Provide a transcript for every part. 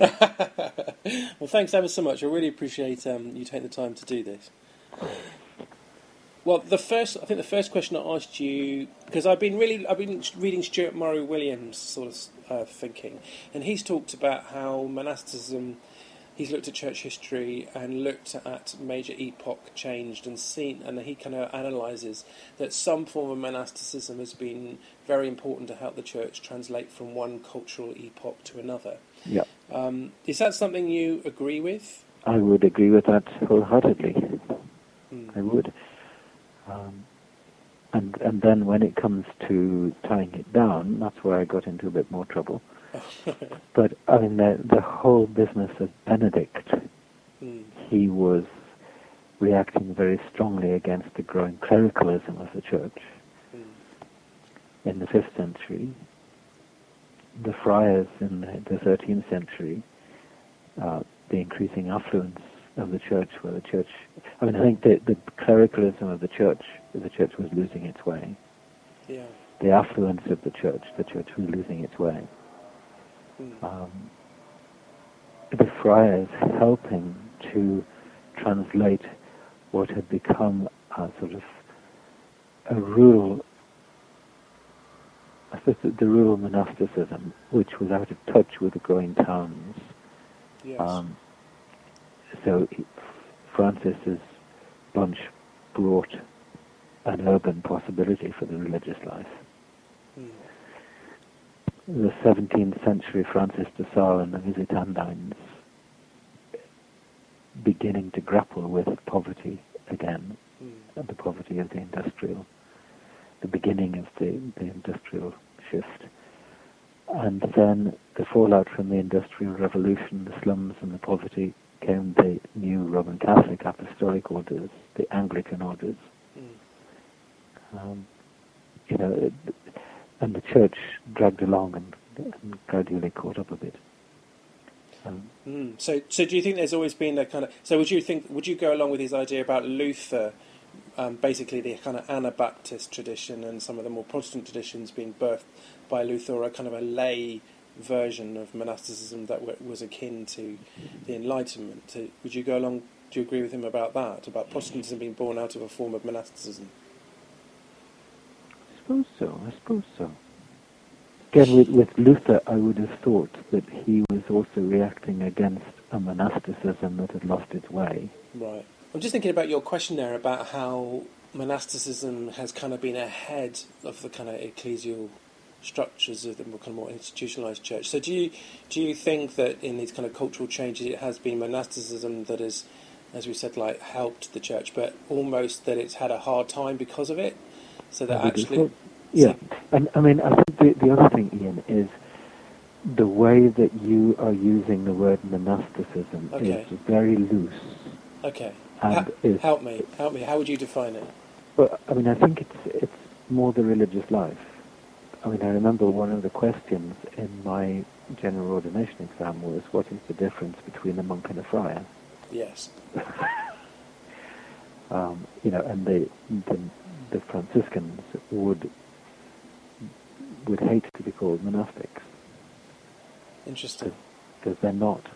well, thanks ever so much. I really appreciate um, you taking the time to do this. Well, the first, I think the first question I asked you, because I've been really, I've been reading Stuart Murray Williams' sort of uh, thinking, and he's talked about how monasticism, he's looked at church history and looked at major epoch changed and seen, and he kind of analyses that some form of monasticism has been very important to help the church translate from one cultural epoch to another. Yeah. Um, is that something you agree with? I would agree with that wholeheartedly. Hmm. I would. Um, and and then when it comes to tying it down, that's where I got into a bit more trouble. but I mean, the the whole business of Benedict, Hmm. he was reacting very strongly against the growing clericalism of the church Hmm. in the fifth century. The friars in the, the 13th century, uh, the increasing affluence of the church, where the church, I mean, I think the, the clericalism of the church, the church was losing its way. Yeah. The affluence of the church, the church was losing its way. Hmm. Um, the friars helping to translate what had become a sort of a rural, I suppose the, the rural monasticism, which was out of touch with the growing towns. Yes. Um, so Francis's bunch brought an urban possibility for the religious life. Hmm. The 17th century Francis de Sales and the Visitandines beginning to grapple with poverty again, Hmm. and the poverty of the industrial, the beginning of the, the industrial shift. And then the fallout from the Industrial Revolution, the slums and the poverty, came the new Roman Catholic apostolic orders, the Anglican orders. Hmm. Um, you know, and the church dragged along and, and gradually caught up a bit. Um, Mm. So, so do you think there's always been a kind of? So, would you think? Would you go along with his idea about Luther, um, basically the kind of Anabaptist tradition and some of the more Protestant traditions being birthed by Luther, or a kind of a lay version of monasticism that w- was akin to the Enlightenment? Would you go along? Do you agree with him about that? About Protestantism being born out of a form of monasticism? I suppose so. I suppose so. Again, with, with Luther, I would have thought that he was also reacting against a monasticism that had lost its way. Right. I'm just thinking about your question there about how monasticism has kind of been ahead of the kind of ecclesial structures of the more, kind of more institutionalized church. So do you do you think that in these kind of cultural changes it has been monasticism that has, as we said, like helped the church, but almost that it's had a hard time because of it? So that actually, yeah. And I mean, I think the, the other thing, Ian, is the way that you are using the word monasticism Okay. is very loose. Okay, Ha- is- help me, help me. How would you define it? Well, I mean, I think it's it's more the religious life. I mean, I remember one of the questions in my general ordination exam was, "What is the difference between a monk and a friar?" Yes. Um, you know, and the, the the Franciscans would would hate to be called monastics Interesting. because they're not;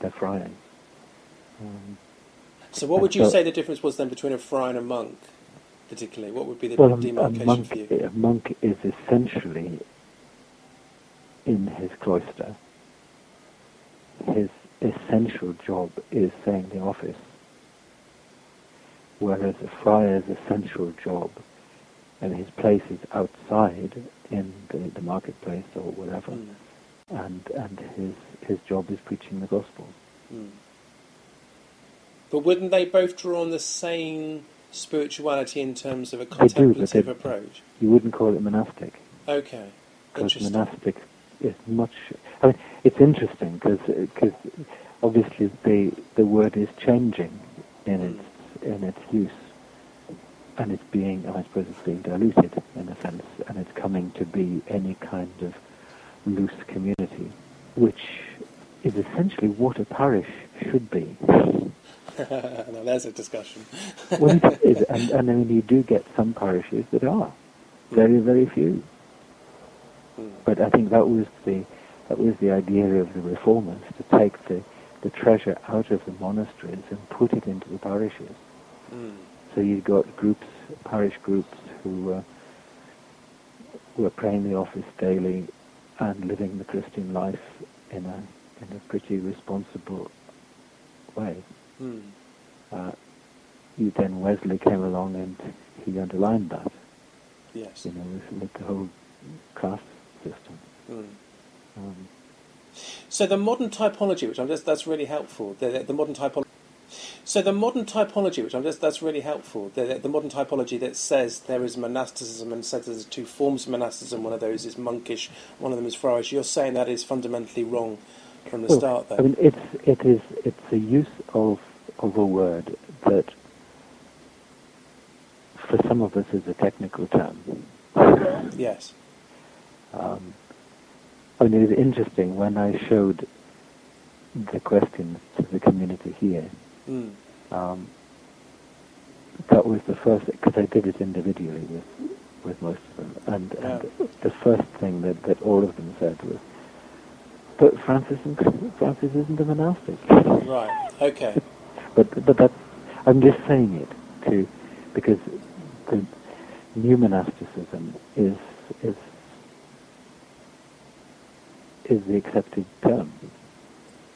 they're friars. Um, So what would you So- say the difference was then between a friar and a monk, particularly? What would be the well, a, a demarcation monk, for you? a monk is essentially in his cloister. His essential job is saying the office, whereas a friar's essential job and his place is outside in the, the marketplace or whatever, Mm, and and his his job is preaching the gospel. mm. But wouldn't they both draw on the same spirituality in terms of a They do, but contemplative they- approach? You wouldn't call it monastic. Okay, because monastic is much. I mean, it's interesting because obviously the the word is changing in Mm. its in its use, and it's being I suppose it's being diluted in a sense, and it's coming to be any kind of loose community, which is essentially what a parish should be. now there's a discussion. well, it is, and, and I mean you do get some parishes that are very very few. Mm. But I think that was the that was the idea of the reformers to take the, the treasure out of the monasteries and put it into the parishes. Mm. So you got groups, parish groups who uh, were praying the office daily and living the Christian life in a in a pretty responsible way. Mm. Uh, then Wesley came along and he underlined that. Yes. You know, with, with the whole caste system. Mm. Um, So the modern typology, which I'm just that's really helpful. The, the modern typology. So the modern typology, which I'm just that's really helpful. The, the modern typology that says there is monasticism and says there's two forms of monasticism. One of those is monkish, one of them is friarish. You're saying that is fundamentally wrong from the well, start. I mean, it's it is it's a use of of a word that for some of us is a technical term. yes. Um, I mean, it was interesting when I showed the questions to the community here. Mm. Um, that was the first because I did it individually with with most of them, and, and the first thing that, that all of them said was, "But Francis, Francis isn't a monastic." Right. Okay. But but that I'm just saying it to because the new monasticism is is is the accepted term.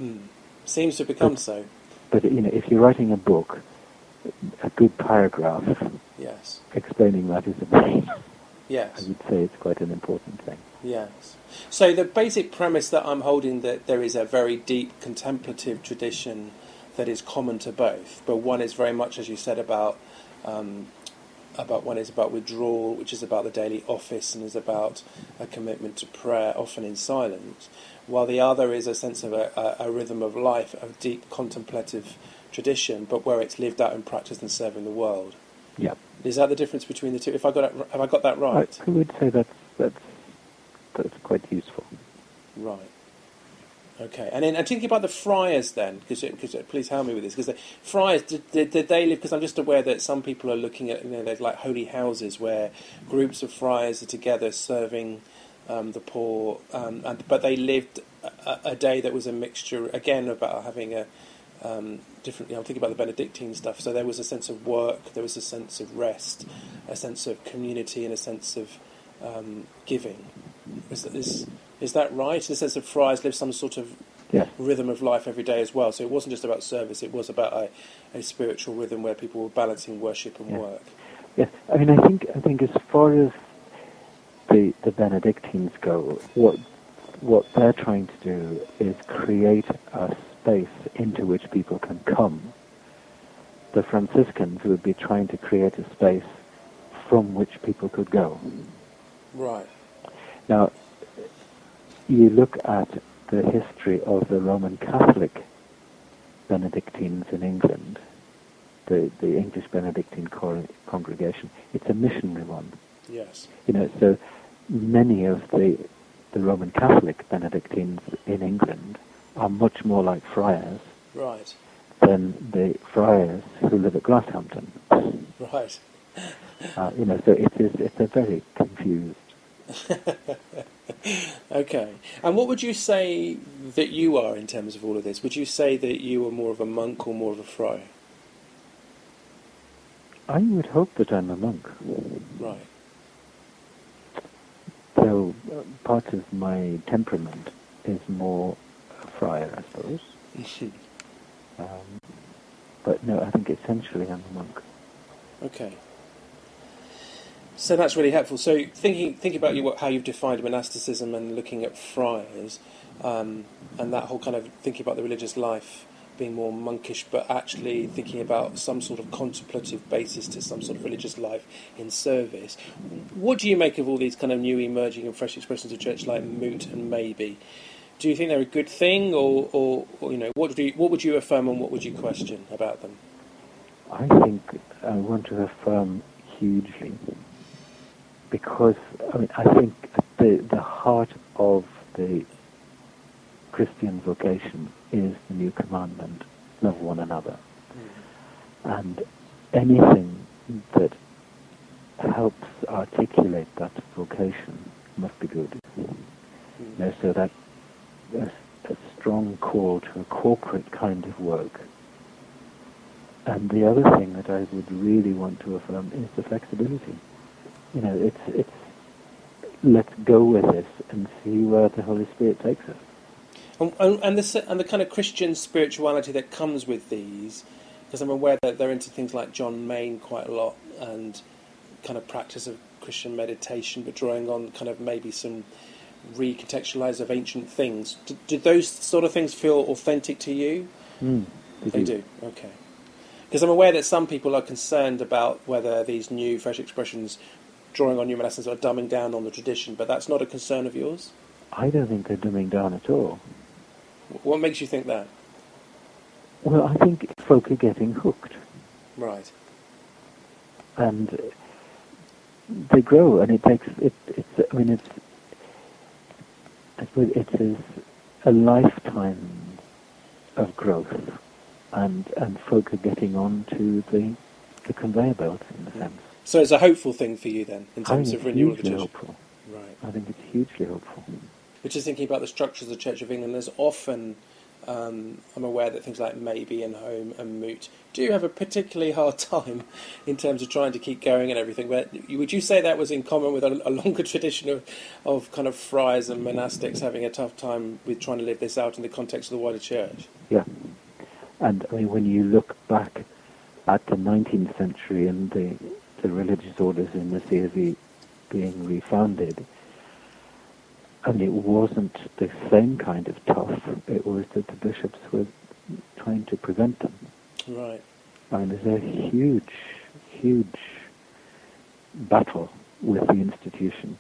Mm. Seems to become so. But you know, if you're writing a book, a good paragraph Yes. explaining that is the main. I Yes. would say it's quite an important thing. Yes. So the basic premise that I'm holding that there is a very deep contemplative tradition that is common to both, but one is very much, as you said, about um, about one is about withdrawal, which is about the daily office and is about a commitment to prayer, often in silence, while the other is a sense of a, a, a rhythm of life, a deep contemplative tradition, but where it's lived out in practice and serving the world. Yeah, Is that the difference between the two? If I got it, have I got that right? I, I would say that's that's that's quite useful. Right. Okay, and then and thinking about the friars then, because please help me with this, because the friars did, did, did they live? Because I'm just aware that some people are looking at you know there's like holy houses where groups of friars are together serving um, the poor, um, and but they lived a, a day that was a mixture again about having a um, different. You know, I'm thinking about the Benedictine stuff. So there was a sense of work, there was a sense of rest, a sense of community, and a sense of um, giving. Is, is is that right? In the sense that friars lived some sort of rhythm of life every day as well. So it wasn't just about service; it was about a, a spiritual rhythm where people were balancing worship and Yeah. work. Yes, I mean, I think I think as far as the the Benedictines go, what what they're trying to do is create a space into which people can come. The Franciscans would be trying to create a space from which people could go. Right. Now, you look at the history of the Roman Catholic Benedictines in England, the, the English Benedictine cor- congregation, it's a missionary one. Yes. You know, so many of the, the Roman Catholic Benedictines in England are much more like friars Right. than the friars who live at Glasshampton. Right. Uh, you know, so it is, it's a very confused Okay. And what would you say that you are in terms of all of this? Would you say that you are more of a monk or more of a friar? I would hope that I'm a monk. Right. So uh, part of my temperament is more a friar, I suppose. Um, but no, I think essentially I'm a monk. Okay. So that's really helpful. So thinking thinking about you, how you've defined monasticism and looking at friars, um, and that whole kind of thinking about the religious life being more monkish, but actually thinking about some sort of contemplative basis to some sort of religious life in service. What do you make of all these kind of new emerging and fresh expressions of church like moot and maybe? Do you think they're a good thing, or, or, or you know, what do you, what would you affirm and what would you question about them? I think I want to affirm hugely because I mean I think the the heart of the Christian vocation is the new commandment: love one another, mm. and anything that helps articulate that vocation must be good. Mm. You know, so that a, a strong call to a corporate kind of work. And the other thing that I would really want to affirm is the flexibility. You know, it's it's let's go with this and see where the Holy Spirit takes us. And, and, and, the, and the kind of Christian spirituality that comes with these, because I'm aware that they're into things like John Main quite a lot and kind of practice of Christian meditation, but drawing on kind of maybe some recontextualize of ancient things. Do, do those sort of things feel authentic to you? Mm, they, they do. do. Okay. Because I'm aware that some people are concerned about whether these new fresh expressions drawing on human essence are dumbing down on the tradition, but that's not a concern of yours? I don't think they're dumbing down at all. What makes you think that? Well, I think folk are getting hooked. Right. And they grow, and it takes it. It's. I mean, it's. I suppose it's a lifetime of growth, and and folk are getting on to the the conveyor belt in a mm. sense. So it's a hopeful thing for you then, in terms of renewal of the church. Hopeful. Right. I think it's hugely hopeful. Which is thinking about the structures of the Church of England. There's often, um, I'm aware that things like maybe and home and moot do have a particularly hard time in terms of trying to keep going and everything. But would you say that was in common with a, a longer tradition of, of kind of friars and monastics having a tough time with trying to live this out in the context of the wider church? Yeah. And I mean, when you look back at the 19th century and the, the religious orders in the CSE being refounded, and it wasn't the same kind of tough. It was that the bishops were trying to prevent them. Right. And there's a huge, huge battle with the institution.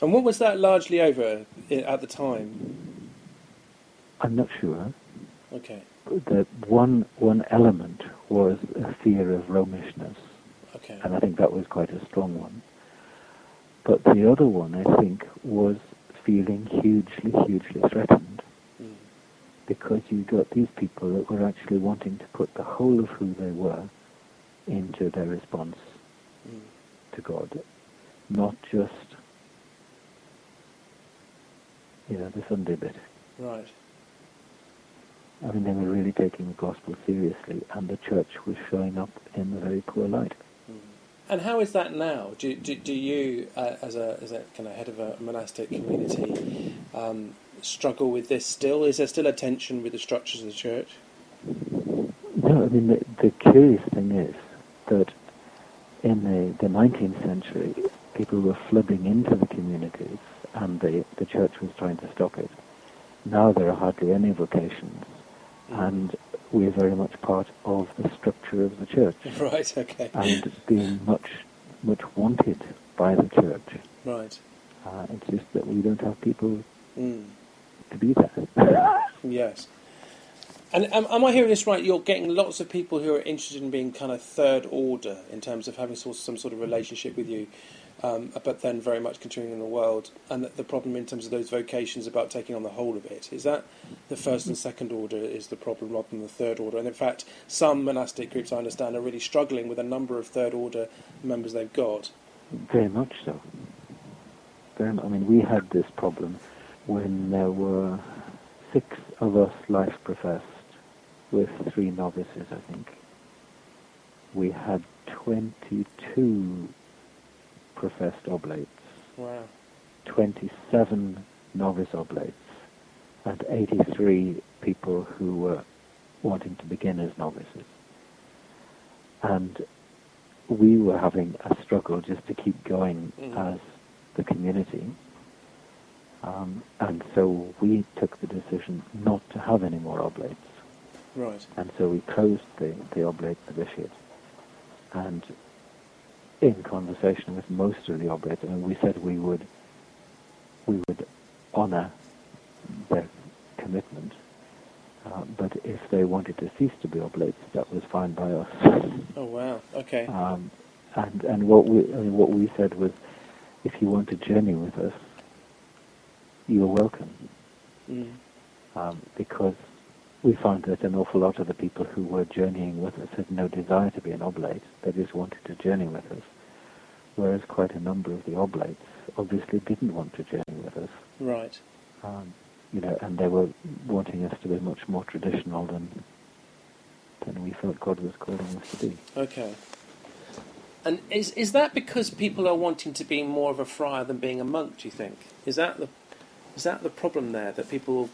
And what was that largely over at the time? I'm not sure. Okay. The one one element was a fear of Romishness. Okay. And I think that was quite a strong one. But the other one, I think, was feeling hugely, hugely threatened. Mm. Because you got these people that were actually wanting to put the whole of who they were into their response mm. to God, not just, you know, the Sunday bit. Right. I mean, they were really taking the gospel seriously, and the church was showing up in a very poor light. And how is that now? Do, do, do you, uh, as, a, as a kind of head of a monastic community, um, struggle with this still? Is there still a tension with the structures of the church? No, I mean, the, the curious thing is that in the, the 19th century, people were flooding into the communities and the, the church was trying to stop it. Now there are hardly any vocations, mm. and we're very much part of the structure of the church. Right, okay. And being much, much wanted by the church. Right. Uh, it's just that we don't have people mm. to be there. yes. And um, am I hearing this right? You're getting lots of people who are interested in being kind of third order in terms of having some sort of relationship with you um, but then very much continuing in the world. And the problem in terms of those vocations about taking on the whole of it is that the first and second order is the problem rather than the third order. And in fact, some monastic groups I understand are really struggling with a number of third order members they've got. Very much so. Very, I mean, we had this problem when there were six of us life professed with three novices, I think. We had 22 professed oblates. Wow. 27 novice oblates, and 83 people who were wanting to begin as novices. And we were having a struggle just to keep going mm. as the community. Um, and so we took the decision not to have any more oblates. Right. And so we closed the, the oblate novitiate. And in conversation with most of the oblates, I mean, we said we would we would honour their commitment, uh, but if they wanted to cease to be oblates, that was fine by us. Oh wow! Okay. Um, and and what we I mean, what we said was, if you want to journey with us, you are welcome, mm. um, because we found that an awful lot of the people who were journeying with us had no desire to be an oblate. They just wanted to journey with us. Whereas quite a number of the oblates obviously didn't want to journey with us. Right. Um, you know, and they were wanting us to be much more traditional than than we felt God was calling us to be. Okay. And is is that because people are wanting to be more of a friar than being a monk? Do you think is that the is that the problem there that people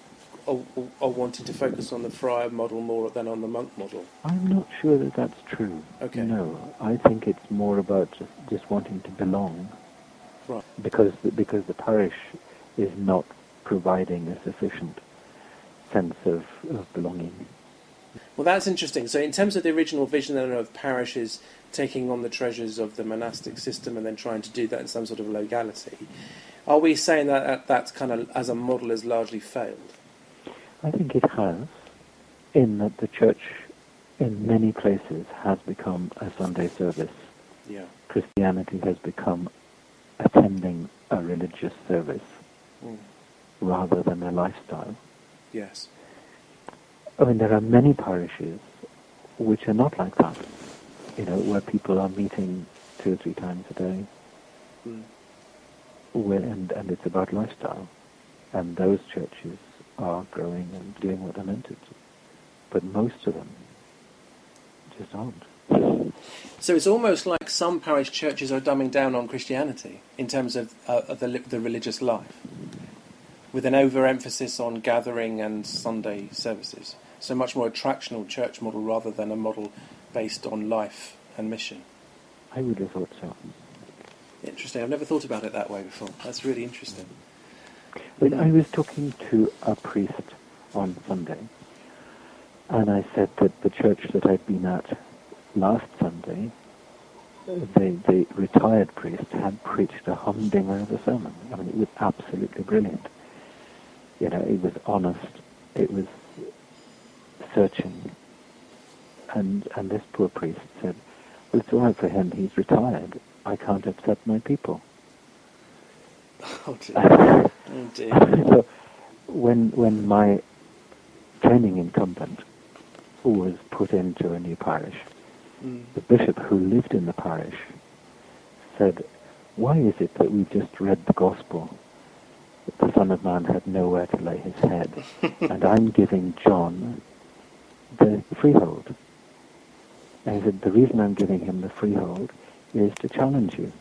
are, are wanting to focus on the friar model more than on the monk model? I'm not sure that that's true. Okay. No, I think it's more about just, just wanting to belong. Right. Because the, because the parish is not providing a sufficient sense of, of belonging. Well, that's interesting. So, in terms of the original vision then of parishes taking on the treasures of the monastic system and then trying to do that in some sort of legality, are we saying that that, that kind of as a model has largely failed? I think it has, in that the church in many places has become a Sunday service. Yeah. Christianity has become attending a religious service Mm. rather than a lifestyle. Yes. I mean, there are many parishes which are not like that. You know, where people are meeting two or three times a day, Mm. where, and, and it's about lifestyle. And those churches are growing and doing what they're meant to do. But most of them just aren't. So it's almost like some parish churches are dumbing down on Christianity in terms of, uh, of the, the religious life, with an overemphasis on gathering and Sunday services. So much more attractional church model rather than a model based on life and mission. I would have thought so. Interesting. I've never thought about it that way before. That's really interesting. But I was talking to a priest on Sunday, and I said that the church that I'd been at last Sunday, the, the retired priest had preached a humdinger of a sermon. I mean, it was absolutely brilliant. You know, it was honest, it was searching, and and this poor priest said, "Well, it's all right for him. He's retired. I can't upset my people." Oh dear. Dear. so when when my training incumbent was put into a new parish, Mm. the bishop who lived in the parish said, "Why is it that we've just read the gospel that the Son of Man had nowhere to lay his head, and I'm giving John the freehold?" And he said, "The reason I'm giving him the freehold is to challenge you."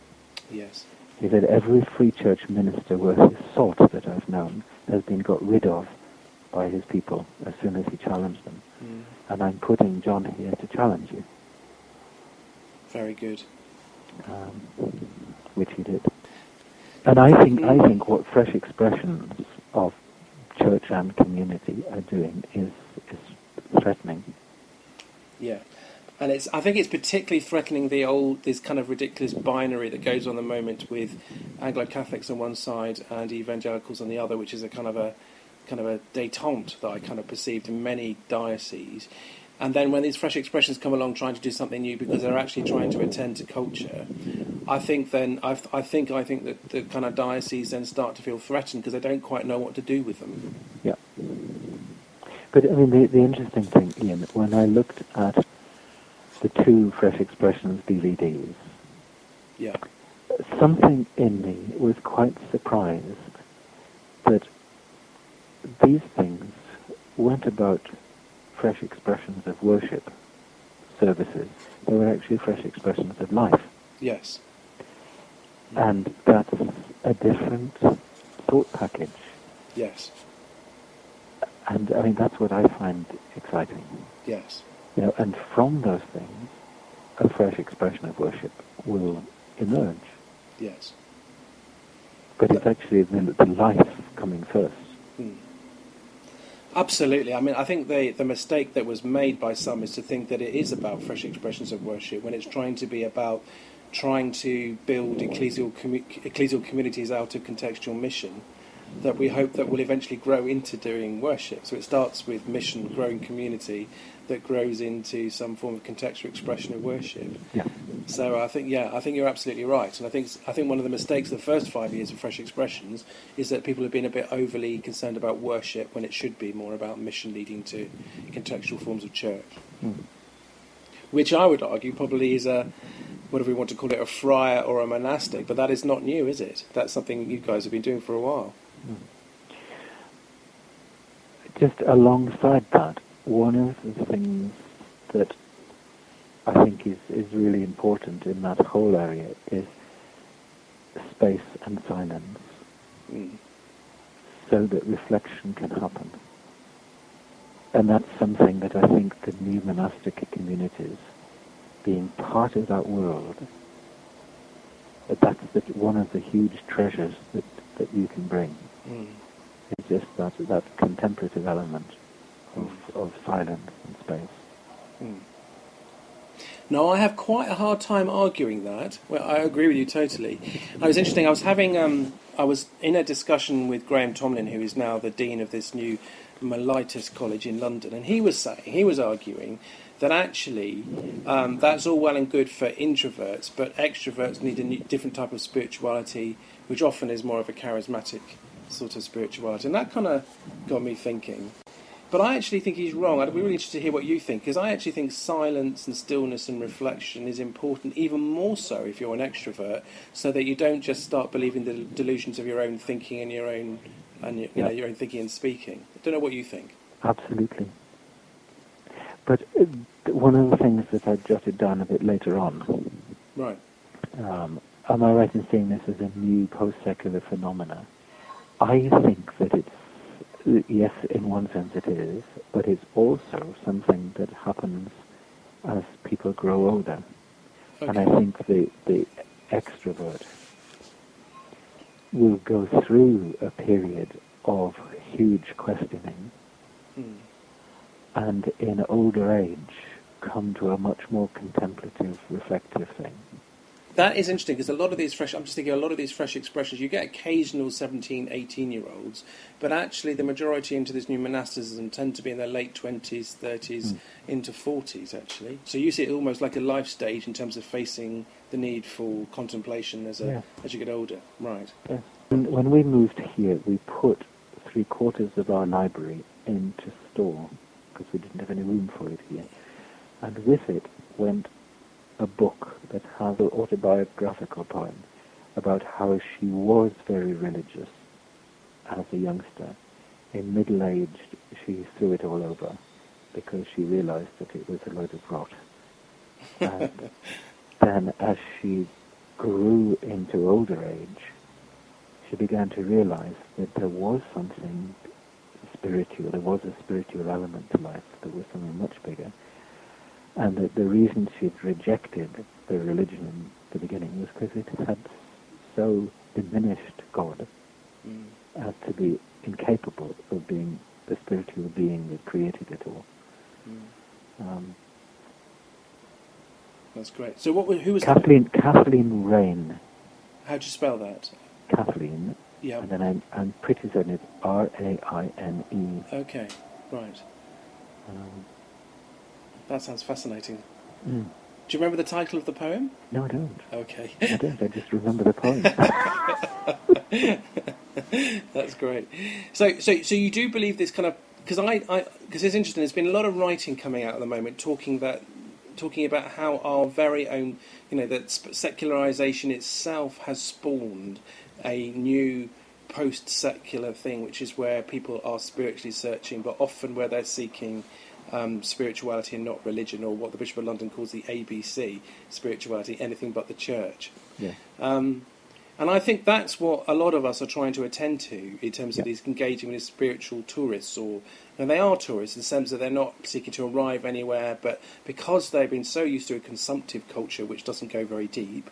Yes. He said, every free church minister worth his salt that I've known has been got rid of by his people as soon as he challenged them. Mm. And I'm putting John here to challenge you, Very good. um, which he did. And I think, I think what fresh expressions of church and community are doing is, is threatening. Yeah. And it's, I think it's particularly threatening the old, this kind of ridiculous binary that goes on the moment with Anglo-Catholics on one side and evangelicals on the other, which is a kind of a kind of a détente that I kind of perceived in many dioceses. And then when these fresh expressions come along trying to do something new because they're actually trying to attend to culture, I think then I, I think I think that the kind of dioceses then start to feel threatened because they don't quite know what to do with them. Yeah. But I mean, the, the interesting thing, Ian, when I looked at the two Fresh Expressions DVDs, Yeah. something in me was quite surprised that these things weren't about fresh expressions of worship services. They were actually fresh expressions of life. Yes. And that's a different thought package. Yes. And I mean, that's what I find exciting. Yes. You know, and from those things, a fresh expression of worship will emerge. Yes. But it's actually the, the life coming first. Hmm. Absolutely. I mean, I think the, the mistake that was made by some is to think that it is about fresh expressions of worship when it's trying to be about trying to build ecclesial, commu- ecclesial communities out of contextual mission that we hope that will eventually grow into doing worship. So it starts with mission, growing community that grows into some form of contextual expression of worship. Yeah. So I think, yeah, I think you're absolutely right, and I think I think one of the mistakes of the first five years of Fresh Expressions is that people have been a bit overly concerned about worship when it should be more about mission leading to contextual forms of church, Mm. which I would argue probably is a whatever we want to call it, a friar or a monastic, but that is not new, is it? That's something you guys have been doing for a while. Just alongside that, one of the things that I think is, is really important in that whole area is space and silence Mm. so that reflection can happen. And that's something that I think the new monastic communities, being part of that world, that that's the, one of the huge treasures that, that you can bring. Mm. It's just that, that contemplative element of, of silence and space. Mm. No, I have quite a hard time arguing that. Well, I agree with you totally. It was interesting. I was having, um, I was in a discussion with Graham Tomlin, who is now the dean of this new Mellitus College in London, and he was saying, he was arguing that actually um, that's all well and good for introverts, but extroverts need a new, different type of spirituality, which often is more of a charismatic sort of spirituality, and that kind of got me thinking. But I actually think he's wrong. I'd be really interested to hear what you think, because I actually think silence and stillness and reflection is important, even more so if you're an extrovert, so that you don't just start believing the delusions of your own thinking and your own, and you, you know, your own thinking and speaking. I don't know what you think. Absolutely. But uh, one of the things that I jotted down a bit later on, Right. um, am I right in saying this is a new post-secular phenomena? I think that it's, yes, in one sense it is, but it's also something that happens as people grow older. And I think the, the extrovert will go through a period of huge questioning Hmm. and in older age come to a much more contemplative, reflective thing. That is interesting because a lot of these fresh, I'm just thinking, a lot of these fresh expressions, you get occasional 17, 18 year olds, but actually the majority into this new monasticism tend to be in their late 20s, 30s, Mm. into 40s actually. So you see it almost like a life stage in terms of facing the need for contemplation as, a, Yeah. as you get older. Right. Yes. When, when we moved here, we put three quarters of our library into store because we didn't have any room for it here. And with it went a book that has an autobiographical poem about how she was very religious as a youngster. In middle age, she threw it all over because she realized that it was a load of rot. And then as she grew into older age, she began to realize that there was something spiritual, there was a spiritual element to life, there was something much bigger. And that the reason she'd rejected the religion in the beginning was because it had so diminished God Mm. as to be incapable of being the spiritual being that created it all. Mm. Um, That's great. So what? Who was? Kathleen, Kathleen Raine, How do you spell that? Kathleen, Yeah. and then I'm, I'm pretty certain it's R-A-I-N-E. Okay. Right. Um, That sounds fascinating. mm. Do you remember the title of the poem? No, I don't. Okay. I don't. I just remember the poem. That's great. So, so, so you do believe this kind of because I, I, because it's interesting. There's been a lot of writing coming out at the moment talking that, talking about how our very own, you know, that secularization itself has spawned a new post-secular thing, which is where people are spiritually searching, but often where they're seeking um, spirituality and not religion, or what the Bishop of London calls the ABC, spirituality, anything but the church. yeah. Um, and I think that's what a lot of us are trying to attend to in terms of Yeah. these engaging with spiritual tourists, or and they are tourists in the sense that they're not seeking to arrive anywhere, but because they've been so used to a consumptive culture which doesn't go very deep,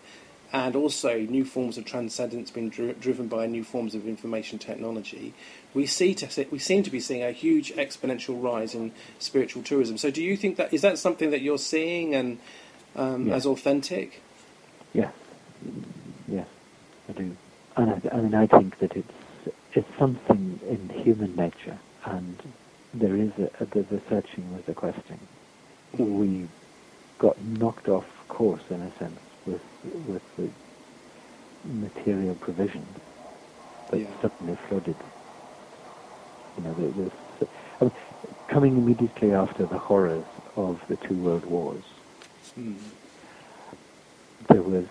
and also new forms of transcendence being dri- driven by new forms of information technology, we see to, we seem to be seeing a huge exponential rise in spiritual tourism. So, do you think that is that something that you're seeing and um, Yeah. as authentic? Yeah, Yes, I do. And I, I mean, I think that it's it's something in human nature, and there is a, a the, the searching was a question. We got knocked off course in a sense with with the material provision that Yeah. suddenly flooded. You know, there I mean, coming immediately after the horrors of the two world wars Hmm. there was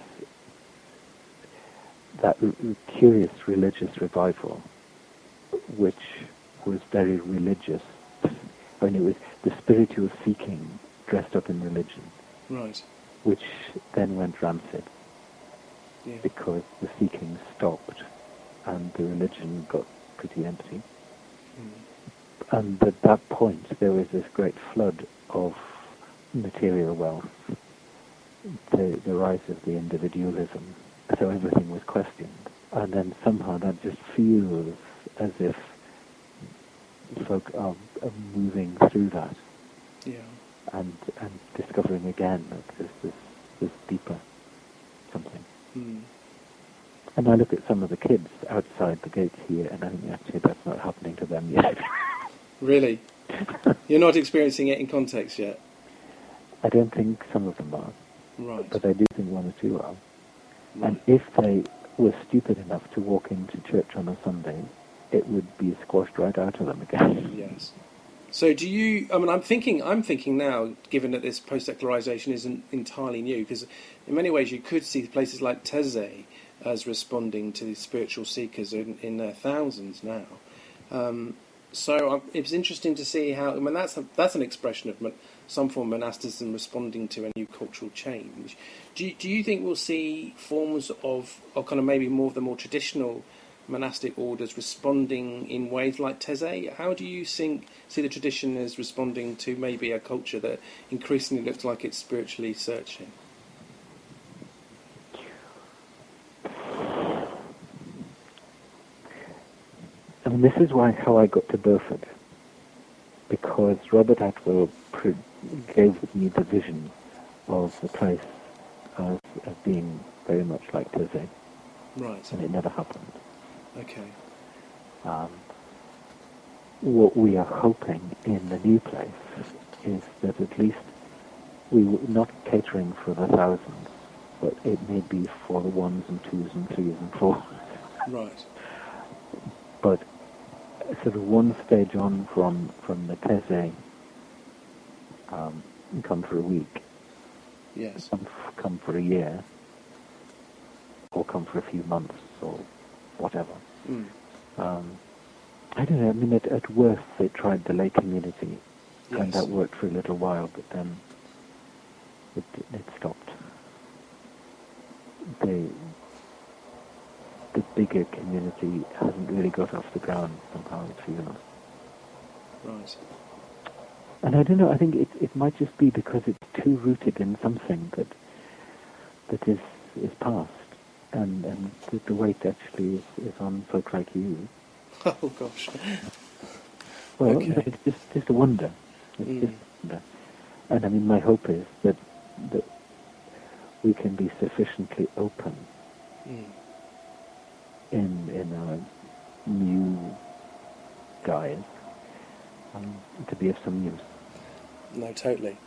that curious religious revival, which was very religious. I mean, it was the spiritual seeking dressed up in religion, Right. Which then went rancid Yeah. because the seeking stopped and the religion got pretty empty. Mm. And at that point, there was this great flood of material wealth, the, the rise of the individualism. So everything was questioned. And then somehow that just feels as if folk are, are moving through that Yeah. And, and discovering again that there's this, this deeper something. Mm. And I look at some of the kids outside the gates here, and I think actually that's not happening to them yet. Really? You're not experiencing it in context yet? I don't think some of them are, Right. but I do think one or two are. Right. And if they were stupid enough to walk into church on a Sunday, it would be squashed right out of them again. Yes. So do you? I mean, I'm thinking. I'm thinking now, given that this post-secularization isn't entirely new, because in many ways you could see places like Taizé as responding to the spiritual seekers in, in their thousands now. Um, so it was interesting to see how. I mean, that's a, that's an expression of some form of monasticism responding to a new cultural change. Do you, do you think we'll see forms of, of kind of maybe more of the more traditional monastic orders responding in ways like Taizé? How do you think, see the tradition as responding to maybe a culture that increasingly looks like it's spiritually searching? Mean, this is why how I got to Burford, because Robert Atwell pre- gave me the vision of the place as, as being very much like Taizé, Right. and it never happened. Okay. Um, what we are hoping in the new place is that at least we were not catering for the thousands, but it may be for the ones and twos and threes and fours. Right. But sort of one stage on from from the Taizé, um, come for a week, Yes. come, come for a year, or come for a few months or whatever. Mm. Um, I don't know. I mean, at, at worst, they tried the lay community, and that worked for a little while, but then it, it stopped. The the bigger community hasn't really got off the ground somehow. It feels, Right. and I don't know. I think it it might just be because it's too rooted in something that that is is past, and and the, the weight actually is, is on folk like you. Oh gosh. Well, Okay. it's just just a wonder. It's Mm. just a wonder. And I mean, my hope is that that we can be sufficiently open Mm. in in our new guise um, to be of some use. No, totally.